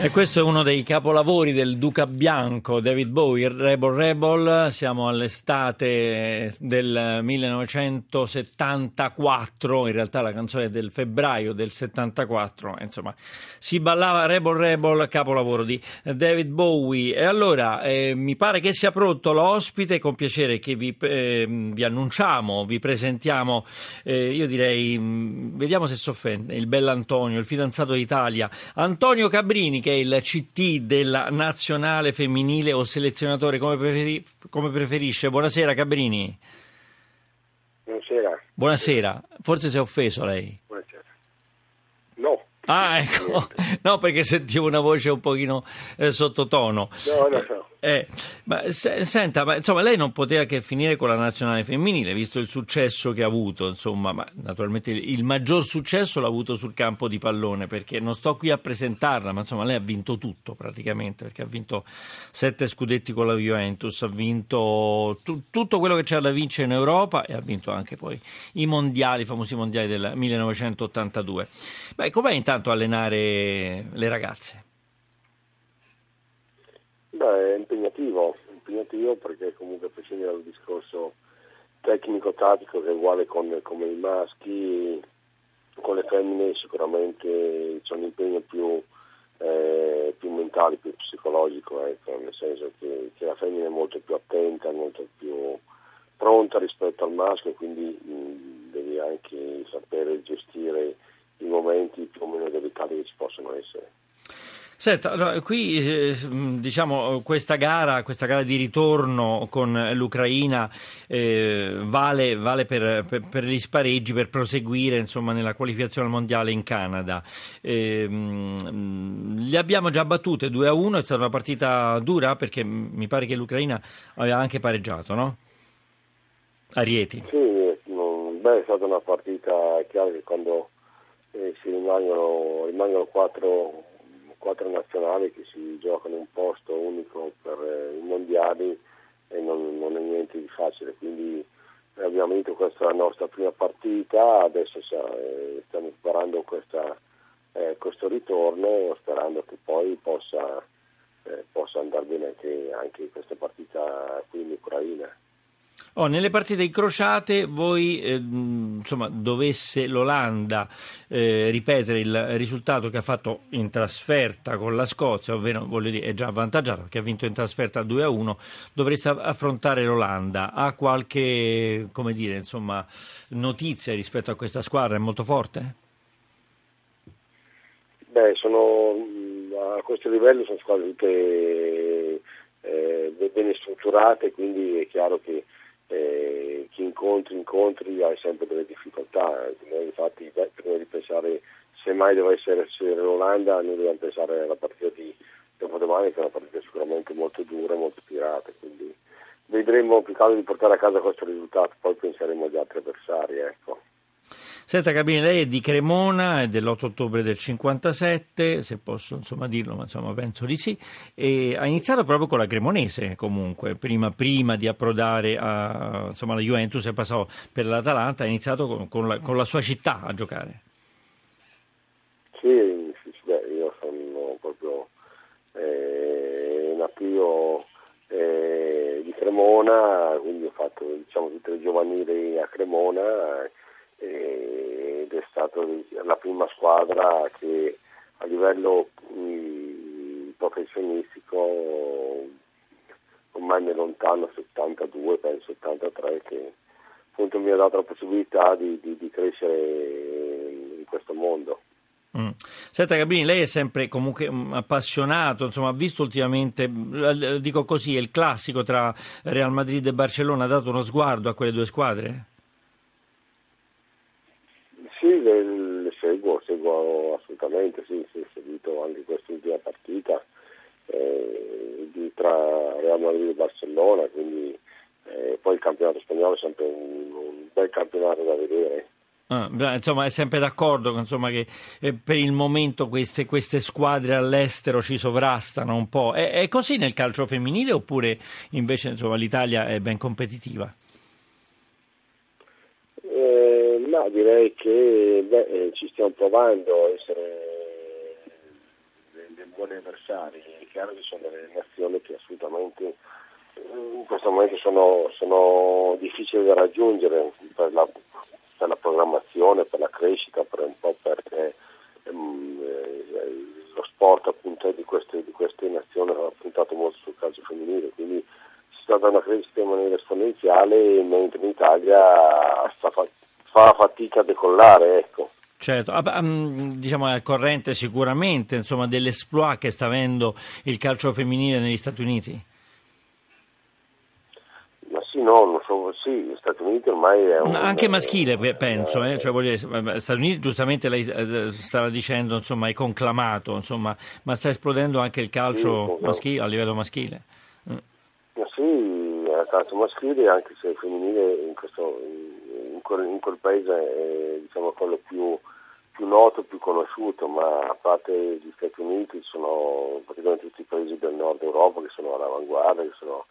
E questo è uno dei capolavori del Duca Bianco, David Bowie, Rebel Rebel. Siamo all'estate del 1974, in realtà la canzone è del febbraio del 74, insomma, si ballava Rebel Rebel, capolavoro di David Bowie. E allora eh, mi pare che sia pronto l'ospite, con piacere che vi, eh, vi annunciamo, vi presentiamo, eh, io direi, mh, vediamo se si offende, il bell'Antonio, il fidanzato d'Italia, Antonio Cabrini, che è il CT della nazionale femminile o selezionatore, come, preferi- come preferisce. Buonasera Cabrini. Buonasera. Buonasera. Forse si è offeso lei. Buonasera. No. Ah, ecco. No, perché sentivo una voce un pochino eh, sottotono. No, no, no. Eh, ma se- senta, ma insomma, lei non poteva che finire con la nazionale femminile, visto il successo che ha avuto, insomma, ma naturalmente il, il maggior successo l'ha avuto sul campo di pallone, perché non sto qui a presentarla, ma insomma, lei ha vinto tutto praticamente, perché ha vinto sette scudetti con la Juventus, ha vinto tu- tutto quello che c'era da vincere in Europa e ha vinto anche poi i mondiali, i famosi mondiali del 1982. Beh, com'è intanto allenare le ragazze? Beh, è impegnativo, impegnativo perché comunque a prescindere dal discorso tecnico-tattico che è uguale con, come i maschi, con le femmine sicuramente c'è un impegno più, eh, più mentale, più psicologico, ecco, nel senso che, che la femmina è molto più attenta, molto più pronta rispetto al maschio, quindi mh, devi anche sapere gestire i momenti più o meno delicati che ci possono essere. Senta, qui eh, diciamo questa gara, questa gara di ritorno con l'Ucraina eh, vale, vale per, per- per gli spareggi, per proseguire insomma, nella qualificazione al mondiale in Canada. Eh, mm, le abbiamo già battute 2 a 1, è stata una partita dura perché mm, mi pare che l'Ucraina aveva anche pareggiato, no? A Rieti. Sì, beh, è stata una partita, è chiaro che quando eh, si rimangono, rimangono quattro, quattro nazionali che si giocano un posto unico per eh, i mondiali e non, non è niente di facile, quindi abbiamo vinto questa nostra prima partita, adesso eh, stiamo preparando questa, eh, questo ritorno sperando che poi possa, eh, possa andare bene anche, anche questa partita qui in Ucraina. Oh, nelle partite incrociate voi, eh, insomma, dovesse l'Olanda eh, ripetere il risultato che ha fatto in trasferta con la Scozia, ovvero dire, è già avvantaggiata perché ha vinto in trasferta 2 a 1, dovreste affrontare l'Olanda. Ha qualche, dire, insomma, notizia rispetto a questa squadra? È molto forte? Beh, sono mh, a questo livello sono squadre tutte eh, bene strutturate, quindi è chiaro che eh, chi incontri incontri hai sempre delle difficoltà. Noi infatti prima di pensare se mai dovesse essere l'Olanda noi dobbiamo pensare alla partita di dopodomani che è una partita sicuramente molto dura molto tirata, quindi vedremo più altro di portare a casa questo risultato, poi penseremo agli altri avversari. Ecco. Senta Cabrini, lei è di Cremona, è dell'8 ottobre del 57, se posso insomma dirlo, ma insomma penso di sì, e ha iniziato proprio con la Cremonese comunque, prima, prima di approdare a, insomma, alla Juventus e passò per l'Atalanta, ha iniziato con, con, la, con la sua città a giocare. Sì, beh, io sono proprio eh, nativo eh, di Cremona, quindi ho fatto diciamo, tutte le giovanili a Cremona ed è stata la prima squadra che a livello mh, professionistico ormai mi lontano 72, penso 73, che appunto mi ha dato la possibilità di, di, di crescere in questo mondo. Mm. Senta Gabrini, lei è sempre comunque mm, appassionato, insomma, ha visto ultimamente, mm, dico così, il classico tra Real Madrid e Barcellona, ha dato uno sguardo a quelle due squadre? Sì, le, le seguo, assolutamente, sì, sì, ho seguito anche quest'ultima partita eh, tra Real Madrid e Barcellona, quindi eh, poi il campionato spagnolo è sempre un, un bel campionato da vedere. Ah, insomma, è sempre d'accordo insomma, che eh, per il momento queste, queste, squadre all'estero ci sovrastano un po'. È, è così nel calcio femminile oppure invece insomma, l'Italia è ben competitiva? Eh, direi che beh, eh, ci stiamo provando a essere dei, buoni avversari. È chiaro che sono delle nazioni che assolutamente in questo momento sono, sono difficili da raggiungere per la per la programmazione, per la crescita, per un po' perché ehm, eh, lo sport appunto di queste, di queste nazioni ha puntato molto sul calcio femminile, quindi c'è stata una crescita in maniera esponenziale mentre in Italia fa, fa fatica a decollare. Ecco. Certo, ah, mm, diciamo è al corrente sicuramente insomma, dell'esploit che sta avendo il calcio femminile negli Stati Uniti. Sì, no, non so, sì, gli Stati Uniti ormai è un... Anche maschile, penso, eh, cioè, voglio dire, Stati Uniti giustamente lei eh, stava dicendo, insomma, è conclamato, insomma, ma sta esplodendo anche il calcio sì, maschile, a livello maschile. Mm. Sì, il calcio maschile, anche se femminile in, questo, in, quel, in quel, paese è diciamo, quello più, più noto, più conosciuto, ma a parte gli Stati Uniti sono praticamente tutti i paesi del nord Europa che sono all'avanguardia, che sono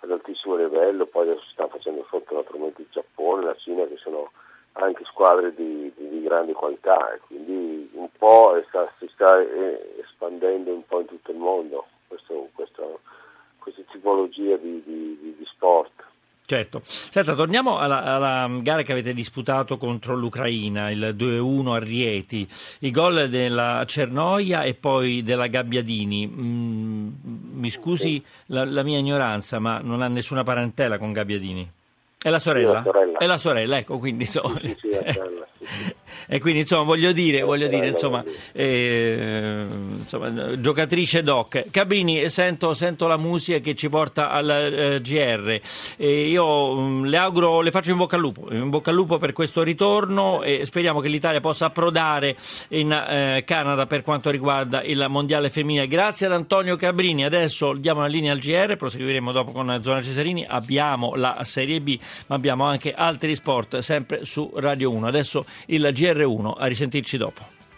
ad altissimo livello, poi adesso si sta facendo sotto naturalmente il Giappone, la Cina che sono anche squadre di, di, di grande qualità e quindi un po' sta, si sta eh, espandendo un po' in tutto il mondo questo, questo, questa tipologia di, di sport. Certo. Senta, torniamo alla, alla, gara che avete disputato contro l'Ucraina, il 2-1 a Rieti, i gol della Cernoia e poi della Gabbiadini. Mm, mi scusi la, la, mia ignoranza, ma non ha nessuna parentela con Gabbiadini? È la sorella? sorella. È la sorella, ecco, quindi insomma... Sì, sì, sorella, sì, e quindi insomma voglio dire, voglio dire insomma, eh, insomma, giocatrice doc. Cabrini, sento, sento, la musica che ci porta al eh, GR. E io mh, mm, le auguro, le faccio in bocca al lupo, in bocca al lupo per questo ritorno e speriamo che l'Italia possa approdare in eh, Canada per quanto riguarda il mondiale femminile. Grazie ad Antonio Cabrini. Adesso diamo la linea al GR, proseguiremo dopo con Zona Cesarini. Abbiamo la Serie B, ma abbiamo anche altri sport sempre su Radio 1. Adesso il GR1, a risentirci dopo.